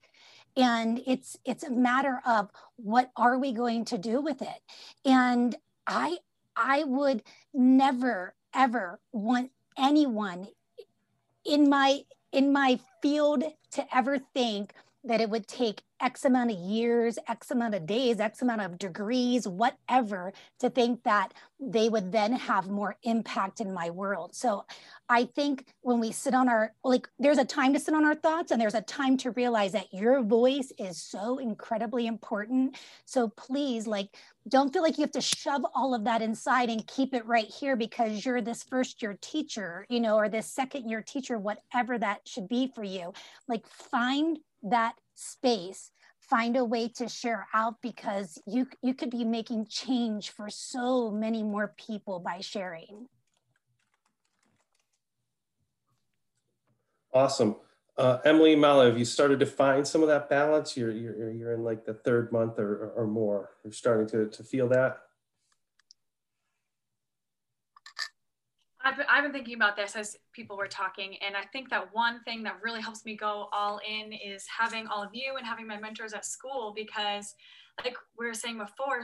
D: And it's it's a matter of what are we going to do with it? And i i would never ever want anyone in my in my field to ever think that it would take X amount of years, X amount of days, X amount of degrees, whatever, to think that they would then have more impact in my world. So I think when we sit on our, like, there's a time to sit on our thoughts and there's a time to realize that your voice is so incredibly important. So please, like, don't feel like you have to shove all of that inside and keep it right here because you're this first year teacher, you know, or this second year teacher, whatever that should be for you. Like, find that space find a way to share out because you you could be making change for so many more people by sharing.
B: Awesome. Uh, emily mala have you started to find some of that balance? You're you're, you're in like the third month or, or more. You're starting to, to feel that
F: I've been, I've been thinking about this as people were talking, and I think that one thing that really helps me go all in is having all of you and having my mentors at school because, like we were saying before,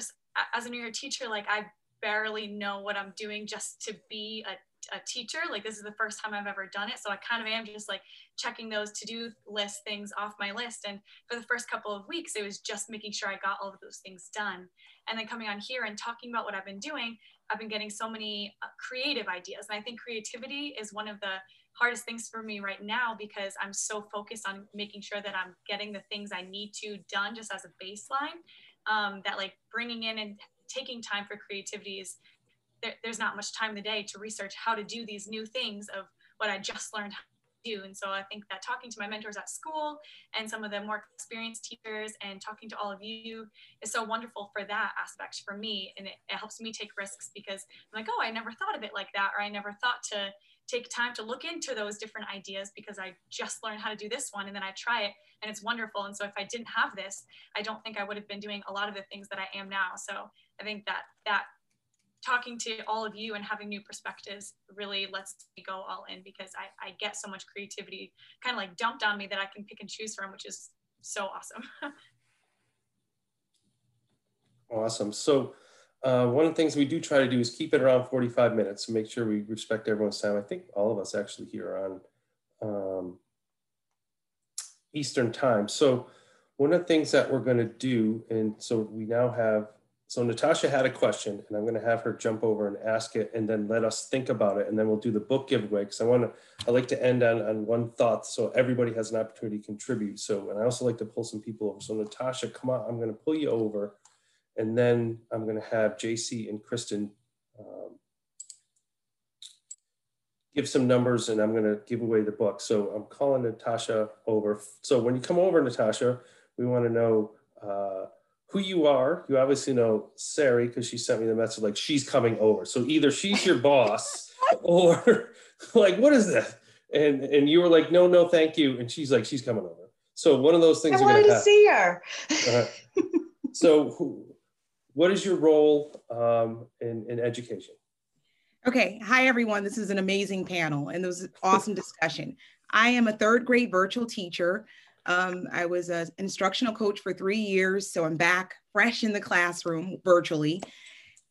F: as a new year teacher, like I barely know what I'm doing just to be a, a teacher. Like this is the first time I've ever done it, so I kind of am just like checking those to-do list things off my list. And for the first couple of weeks, it was just making sure I got all of those things done. And then coming on here and talking about what I've been doing, I've been getting so many uh, creative ideas. And I think creativity is one of the hardest things for me right now because I'm so focused on making sure that I'm getting the things I need to done just as a baseline. Um, that like bringing in and taking time for creativity is there, there's not much time in the day to research how to do these new things of what I just learned do. And so I think that talking to my mentors at school and some of the more experienced teachers and talking to all of you is so wonderful for that aspect for me. And it, it helps me take risks because I'm like, oh, I never thought of it like that, or I never thought to take time to look into those different ideas because I just learned how to do this one and then I try it and it's wonderful. And so if I didn't have this, I don't think I would have been doing a lot of the things that I am now. So I think that that talking to all of you and having new perspectives really lets me go all in because I, I get so much creativity kind of like dumped on me that I can pick and choose from, which is so awesome.
B: awesome. So uh, one of the things we do try to do is keep it around 45 minutes to make sure we respect everyone's time. I think all of us actually here on um, Eastern time. So one of the things that we're going to do, and so we now have so Natasha had a question and I'm going to have her jump over and ask it and then let us think about it. And then we'll do the book giveaway because I want to, I like to end on, on one thought so everybody has an opportunity to contribute. So, and I also like to pull some people over. So Natasha, come on, I'm going to pull you over and then I'm going to have Jacie and Kristen um, give some numbers and I'm going to give away the book. So I'm calling Natasha over. So when you come over, Natasha, we want to know, uh, who you are. You obviously know Sari because she sent me the message like she's coming over. So either she's your boss or like what is this? And and you were like, no, no, thank you. And she's like, she's coming over. So one of those things.
G: I wanted to
B: happen.
G: see her.
B: So who, what is your role um, in, in education?
L: Okay. Hi, everyone. This is an amazing panel and this was awesome discussion. I am a third grade virtual teacher. Um, I was an instructional coach for three years, so I'm back fresh in the classroom virtually.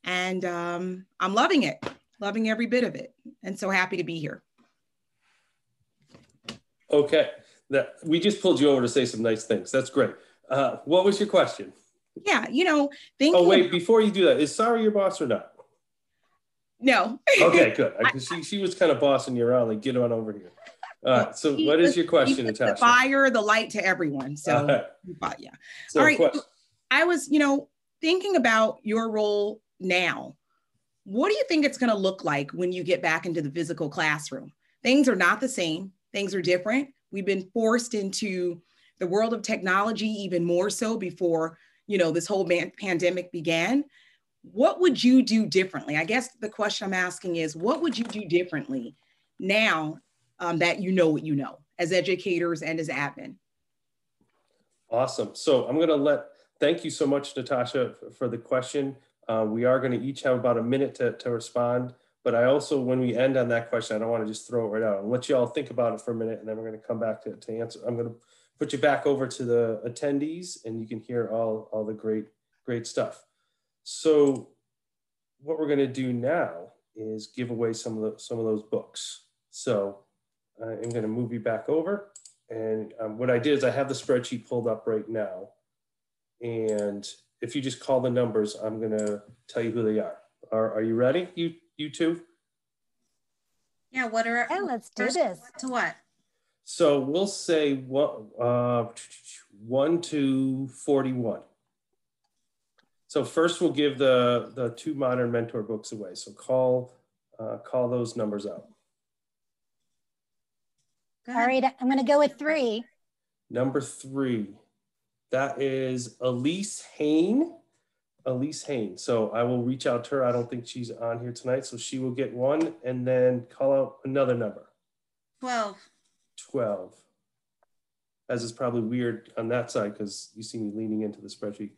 L: And um, I'm loving it, loving every bit of it, and so happy to be here.
B: Okay. That, we just pulled you over to say some nice things. That's great. Uh, what was your question?
L: Yeah, you know, thinking.
B: Oh, wait, before you do that, is Sari your boss or not?
L: No.
B: okay, good. Because she, she was kind of bossing you around, like, get on over here. All right. So, what is your question, Natasha?
L: The fire, the light to everyone. So, uh, yeah.
B: So
L: All right. I was, you know, thinking about your role now. What do you think it's going to look like when you get back into the physical classroom? Things are not the same, things are different. We've been forced into the world of technology even more so before, you know, this whole man- pandemic began. What would you do differently? I guess the question I'm asking is what would you do differently now um, that you know what you know as educators and as admin?
B: Awesome. So I'm going to let, thank you so much, Natasha, for the question. Uh, we are going to each have about a minute to, to respond. But I also, when we end on that question, I don't want to just throw it right out. I'll let you all think about it for a minute and then we're going to come back to, to answer. I'm going to put you back over to the attendees and you can hear all, all the great, great stuff. So what we're going to do now is give away some of the, some of those books. So I'm going to move you back over. And um, what I did is I have the spreadsheet pulled up right now. And if you just call the numbers, I'm going to tell you who they are. Are, are you ready, you, you two?
C: Yeah, what are,
D: yeah, let's do this.
C: To what?
B: So we'll say one, uh, 1 to 41. So first we'll give the, the two modern mentor books away. So call, uh, call those numbers out.
D: All right, I'm going to go with three.
B: Number three, that is Elise Hain. Elise Hain. So I will reach out to her. I don't think she's on here tonight. So she will get one and then call out another number.
C: 12.
B: 12. As is probably weird on that side because you see me leaning into the spreadsheet.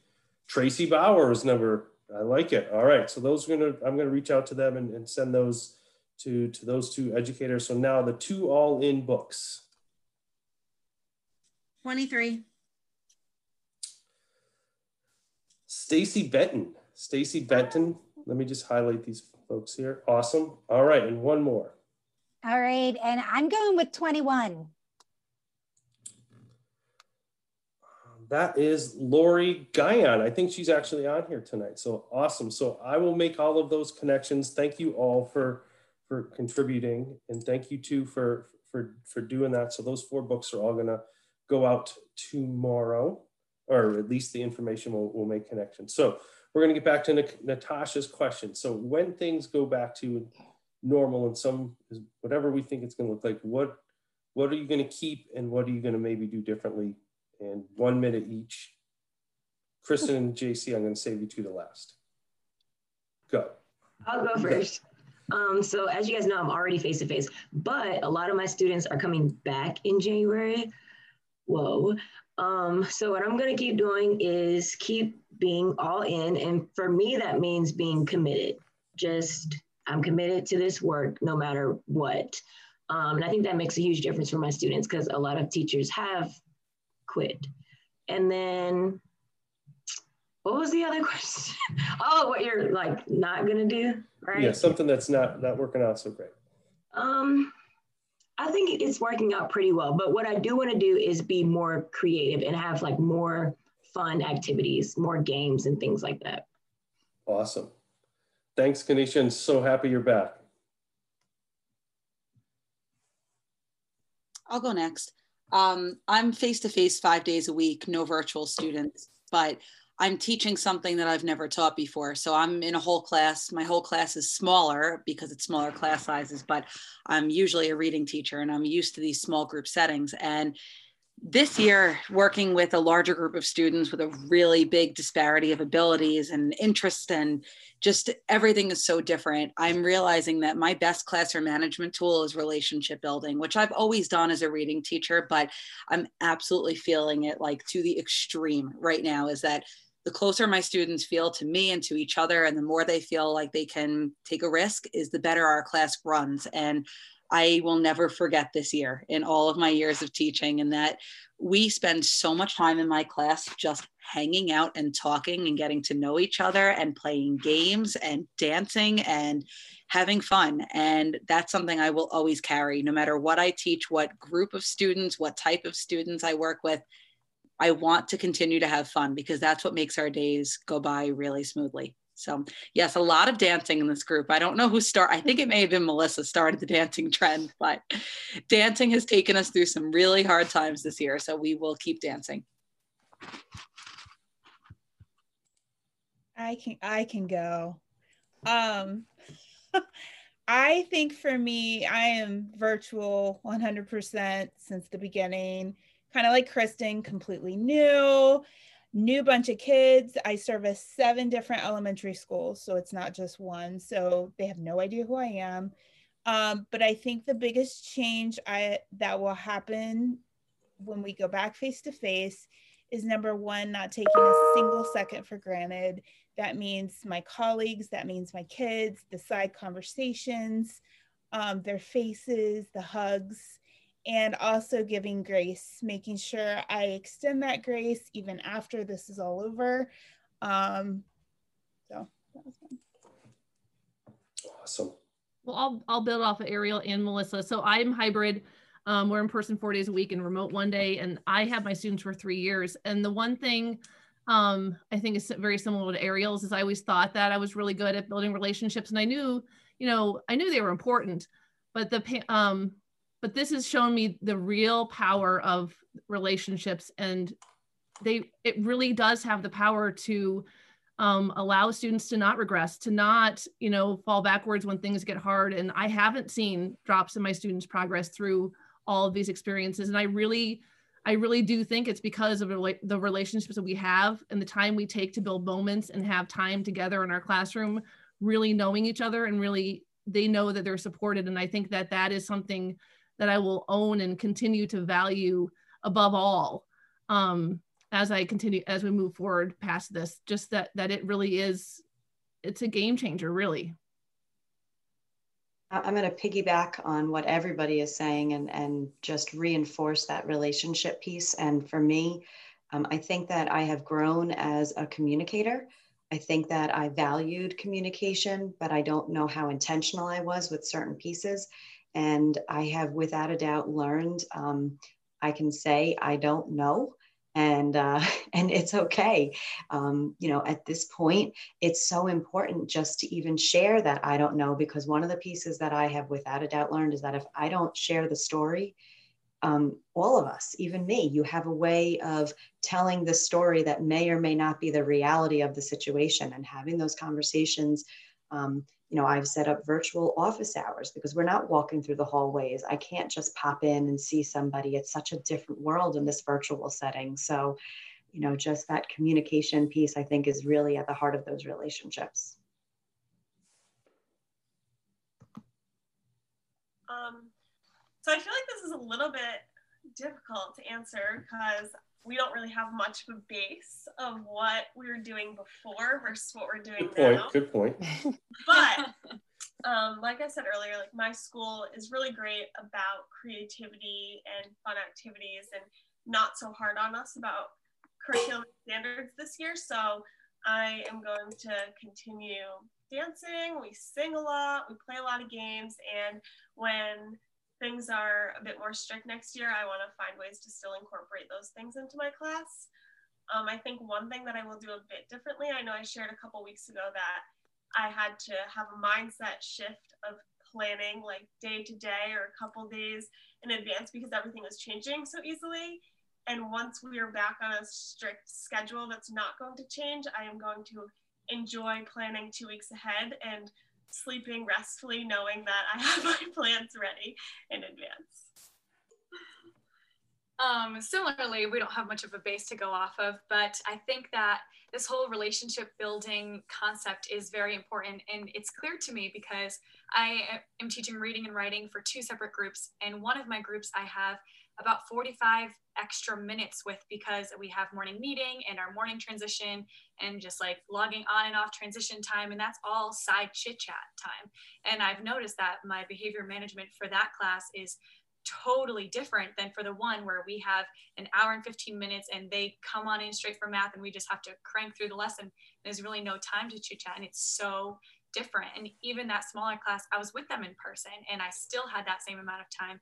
B: Tracy Bowers number. I like it. All right. So those are gonna I'm gonna reach out to them and, and send those to, to those two educators. So now the two all in books.
C: 23.
B: Stacy Benton. Stacy Benton. Oh. Let me just highlight these folks here. Awesome. All right. And one more.
D: All right. And I'm going with 21.
B: That is Lori Guyon. I think she's actually on here tonight. So awesome. So I will make all of those connections. Thank you all for for contributing. And thank you too for for for doing that. So those four books are all going to go out tomorrow or at least the information will, will make connections so we're going to get back to natasha's question. So when things go back to normal and some whatever we think it's going to look like what what are you going to keep and what are you going to maybe do differently? And one minute each. Kristen and jacie i'm going to save you to the last. Go.
H: I'll go first um, so as you guys know, I'm already face to face, but a lot of my students are coming back in January. Whoa. Um, so what I'm gonna keep doing is keep being all in. And for me, that means being committed. Just I'm committed to this work no matter what. Um, and I think that makes a huge difference for my students because a lot of teachers have quit. And then what was the other question? oh, what you're like not gonna do, right?
B: Yeah, something that's not not working out so great.
H: Um, I think it's working out pretty well. But what I do want to do is be more creative and have like more fun activities, more games and things like that.
B: Awesome. Thanks, Kanisha, and so happy you're back.
K: I'll go next. Um, I'm face to face five days a week, no virtual students, but I'm teaching something that I've never taught before. So I'm in a whole class. My whole class is smaller because it's smaller class sizes, but I'm usually a reading teacher and I'm used to these small group settings. And this year working with a larger group of students with a really big disparity of abilities and interests and just everything is so different i'm realizing that my best classroom management tool is relationship building which i've always done as a reading teacher but i'm absolutely feeling it like to the extreme right now is that the closer my students feel to me and to each other and the more they feel like they can take a risk is the better our class runs and I will never forget this year in all of my years of teaching, and that we spend so much time in my class just hanging out and talking and getting to know each other and playing games and dancing and having fun. And that's something I will always carry no matter what I teach, what group of students, what type of students I work with. I want to continue to have fun because that's what makes our days go by really smoothly. So yes, a lot of dancing in this group. I don't know who start. I think it may have been Melissa started the dancing trend, but dancing has taken us through some really hard times this year. So we will keep dancing.
J: I can I can go. Um I think for me, I am virtual 100% since the beginning. Kind of like Kristen, completely new new bunch of kids. I service seven different elementary schools, so it's not just one. So they have no idea who I am. Um, but I think the biggest change I that will happen when we go back face to face is number one, not taking a single second for granted. That means my colleagues, that means my kids, the side conversations, um, their faces, the hugs and also giving grace, making sure I extend that grace even after this is all over. Um, so that was fun.
B: Awesome.
I: Well, I'll, I'll build off of Ariel and Melissa. So I'm hybrid. Um, we're in person four days a week and remote one day. And I have my students for three years. And the one thing um, I think is very similar to Ariel's is I always thought that I was really good at building relationships. And I knew, you know, I knew they were important, but the, um, but this has shown me the real power of relationships and they it really does have the power to um, allow students to not regress to not you know fall backwards when things get hard. And i haven't seen drops in my students progress through all of these experiences. And i really i really do think it's because of the relationships that we have and the time we take to build moments and have time together in our classroom really knowing each other and really they know that they're supported. And i think that that is something that I will own and continue to value above all um, as I continue as we move forward past this. Just that that it really is, it's a game changer, really.
G: I'm going to piggyback on what everybody is saying and, and just reinforce that relationship piece. And for me, um, I think that I have grown as a communicator. I think that I valued communication, but I don't know how intentional I was with certain pieces. And I have, without a doubt, learned um, I can say I don't know. And uh, and it's okay, um, you know. At this point, it's so important just to even share that I don't know because one of the pieces that I have, without a doubt, learned is that if I don't share the story, um, all of us, even me, you have a way of telling the story that may or may not be the reality of the situation and having those conversations um, you know, I've set up virtual office hours because we're not walking through the hallways. I can't just pop in and see somebody. It's such a different world in this virtual setting. So, you know, just that communication piece, I think, is really at the heart of those relationships.
E: Um, so I feel like this is a little bit difficult to answer because we don't really have much of a base of what we were doing before versus what we're doing
B: good point,
E: now.
B: Good point.
E: But um, like I said earlier, like my school is really great about creativity and fun activities and not so hard on us about curriculum standards this year. So I am going to continue dancing. We sing a lot, we play a lot of games, and when things are a bit more strict next year, I want to find ways to still incorporate those things into my class. Um, I think one thing that I will do a bit differently, I know I shared a couple weeks ago that I had to have a mindset shift of planning like day to day or a couple days in advance because everything was changing so easily. And once we are back on a strict schedule that's not going to change, I am going to enjoy planning two weeks ahead and sleeping restfully knowing that I have my plans ready in advance.
F: Um, similarly, we don't have much of a base to go off of, but I think that this whole relationship building concept is very important. And it's clear to me because I am teaching reading and writing for two separate groups. And one of my groups, I have about 45 extra minutes with because we have morning meeting and our morning transition and just like logging on and off transition time. And that's all side chit chat time. And I've noticed that my behavior management for that class is totally different than for the one where we have an hour and 15 minutes and they come on in straight for math and we just have to crank through the lesson. There's really no time to chit chat and it's so different. And even that smaller class, I was with them in person and I still had that same amount of time.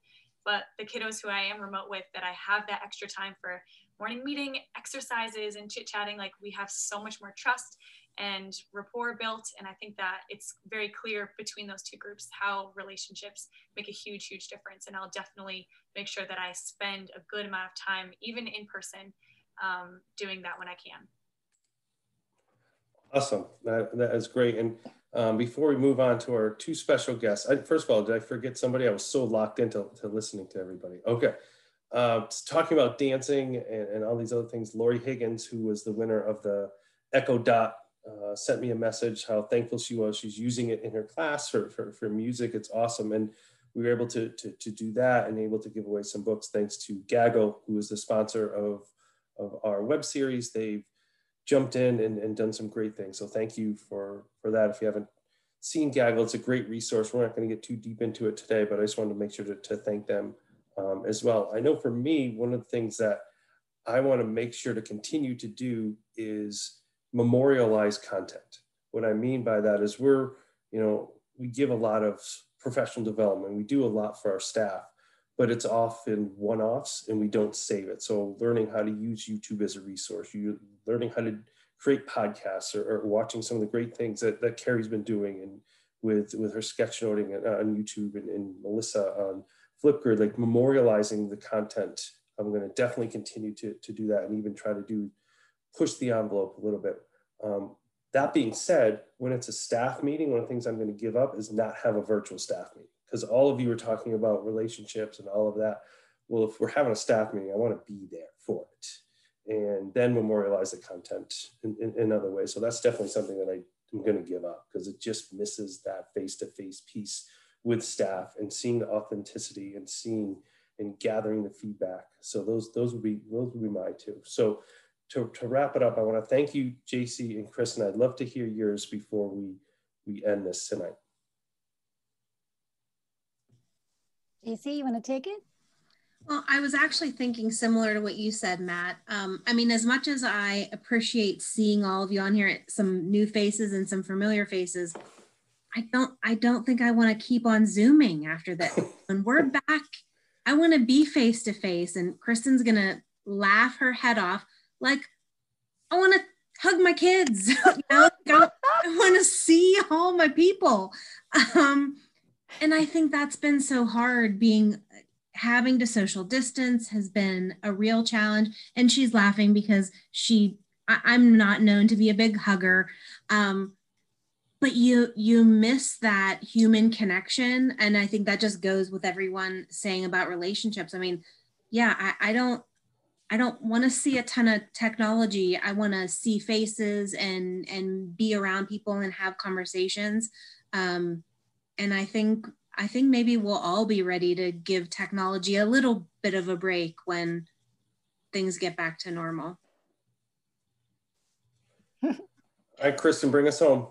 F: But the kiddos who I am remote with, that I have that extra time for morning meeting exercises and chit chatting, like we have so much more trust and rapport built. And I think that it's very clear between those two groups how relationships make a huge, huge difference. And I'll definitely make sure that I spend a good amount of time, even in person, um, doing that when I can.
B: Awesome. That, that is great. And um, before we move on to our two special guests, I, first of all, did I forget somebody? I was so locked into to listening to everybody. Okay. Uh, talking about dancing and, and all these other things, Lori Higgins, who was the winner of the Echo Dot uh, sent me a message how thankful she was. She's using it in her class for, for, for music. It's awesome. And we were able to, to, to do that and able to give away some books thanks to Gaggle, who is the sponsor of, of our web series. They've jumped in and, and done some great things. So thank you for, for that. If you haven't seen Gaggle, it's a great resource. We're not going to get too deep into it today, but I just wanted to make sure to, to thank them um, as well. I know for me, one of the things that I want to make sure to continue to do is memorialize content. What I mean by that is we're, you know, we give a lot of professional development. We do a lot for our staff, but it's often one-offs and we don't save it. So learning how to use YouTube as a resource, you learning how to create podcasts or, or watching some of the great things that, that Carrie's been doing and with, with her sketchnoting on YouTube and, and Melissa on Flipgrid, like memorializing the content. I'm to definitely continue to, to do that and even try to do push the envelope a little bit. Um, that being said, when it's a staff meeting, one of the things I'm to give up is not have a virtual staff meeting because all of you are talking about relationships and all of that. Well, if we're having a staff meeting, I want to be there for it and then memorialize the content in, in, in other ways. So that's definitely something that I, am going to give up because it just misses that face-to-face piece with staff and seeing the authenticity and seeing and gathering the feedback. So those those would be those would be my two. So to, to wrap it up, I want to thank you, Jacie and Chris, and I'd love to hear yours before we, we end this tonight.
D: Jacie, you want to take it?
C: Well, I was actually thinking similar to what you said, Matt. Um, I mean, as much as I appreciate seeing all of you on here, some new faces and some familiar faces, I don't, I don't think I want to keep on zooming after that. when we're back, I want to be face to face, and Kristen's gonna laugh her head off like I want to hug my kids. you know? I, want to see all my people. Um, and I think that's been so hard being having to social distance has been a real challenge. And she's laughing because she, I, am not known to be a big hugger. Um, but you you miss that human connection and i think that just goes with everyone saying about relationships i mean yeah i, I don't I don't want to see a ton of technology. I want to see faces and and be around people and have conversations. Um, and I think I think maybe we'll all be ready to give technology a little bit of a break when things get back to normal.
B: all right, Kristen, bring us home.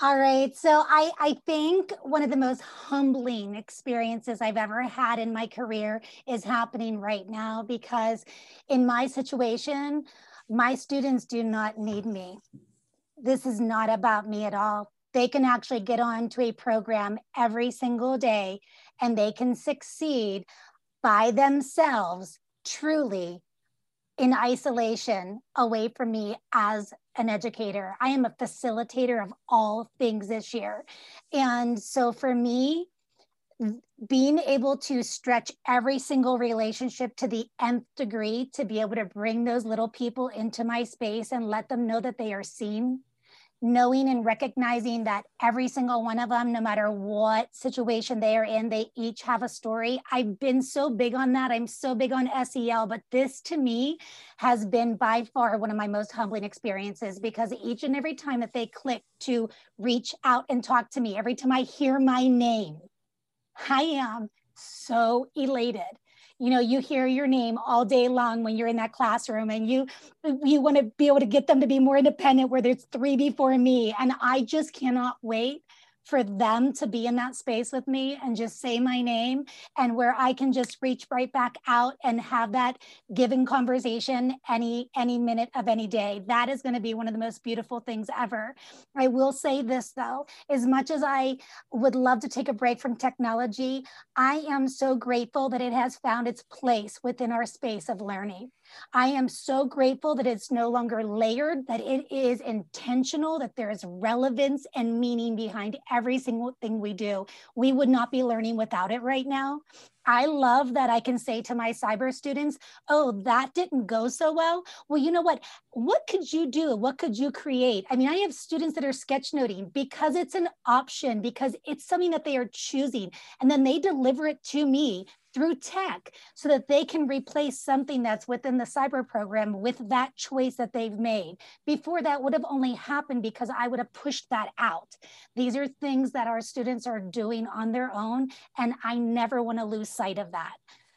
D: All right. So I, I think one of the most humbling experiences I've ever had in my career is happening right now because in my situation, my students do not need me. This is not about me at all. They can actually get on to a program every single day and they can succeed by themselves truly in isolation away from me as an educator. I am a facilitator of all things this year. And so for me, being able to stretch every single relationship to the nth degree to be able to bring those little people into my space and let them know that they are seen knowing and recognizing that every single one of them, no matter what situation they are in, they each have a story. I've been so big on that. I'm so big on SEL, but this to me has been by far one of my most humbling experiences because each and every time that they click to reach out and talk to me, every time I hear my name, I am so elated you know you hear your name all day long when you're in that classroom and you you want to be able to get them to be more independent where there's three before me and i just cannot wait for them to be in that space with me and just say my name and where I can just reach right back out and have that given conversation any any minute of any day. That is going to be one of the most beautiful things ever. I will say this though, as much as I would love to take a break from technology, I am so grateful that it has found its place within our space of learning. I am so grateful that it's no longer layered, that it is intentional, that there is relevance and meaning behind every single thing we do. We would not be learning without it right now. I love that I can say to my cyber students, oh, that didn't go so well. Well, you know what? What could you do? What could you create? I mean, I have students that are sketchnoting because it's an option, because it's something that they are choosing. And then they deliver it to me through tech so that they can replace something that's within the cyber program with that choice that they've made. Before that would have only happened because I would have pushed that out. These are things that our students are doing on their own, and I never want to lose sight of that.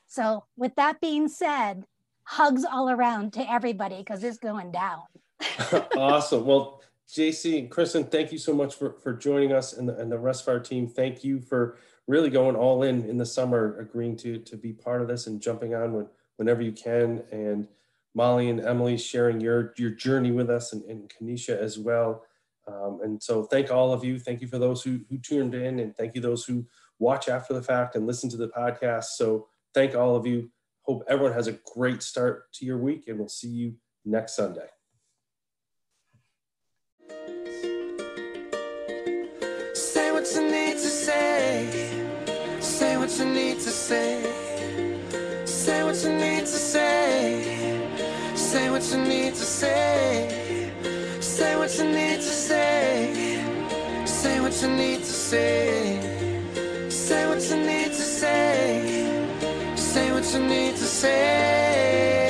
D: So, with that being said, hugs all around to everybody because it's going down.
B: awesome. Well, Jacie and Kristen, thank you so much for, for joining us and the, and the rest of our team. Thank you for really going all in in the summer, agreeing to to be part of this and jumping on when, whenever you can. And Molly and Emily sharing your your journey with us and, and Kanisha as well. Um, and so thank all of you. Thank you for those who, who tuned in and thank you those who watch after the fact and listen to the podcast. So thank all of you. Hope everyone has a great start to your week and we'll see you next Sunday.
A: Say what you need to say. Say what you need to say. Say what you need to say. Say what you need to say. Say what you need to say. Say what you need to say say what you need to say. Say what you need to say.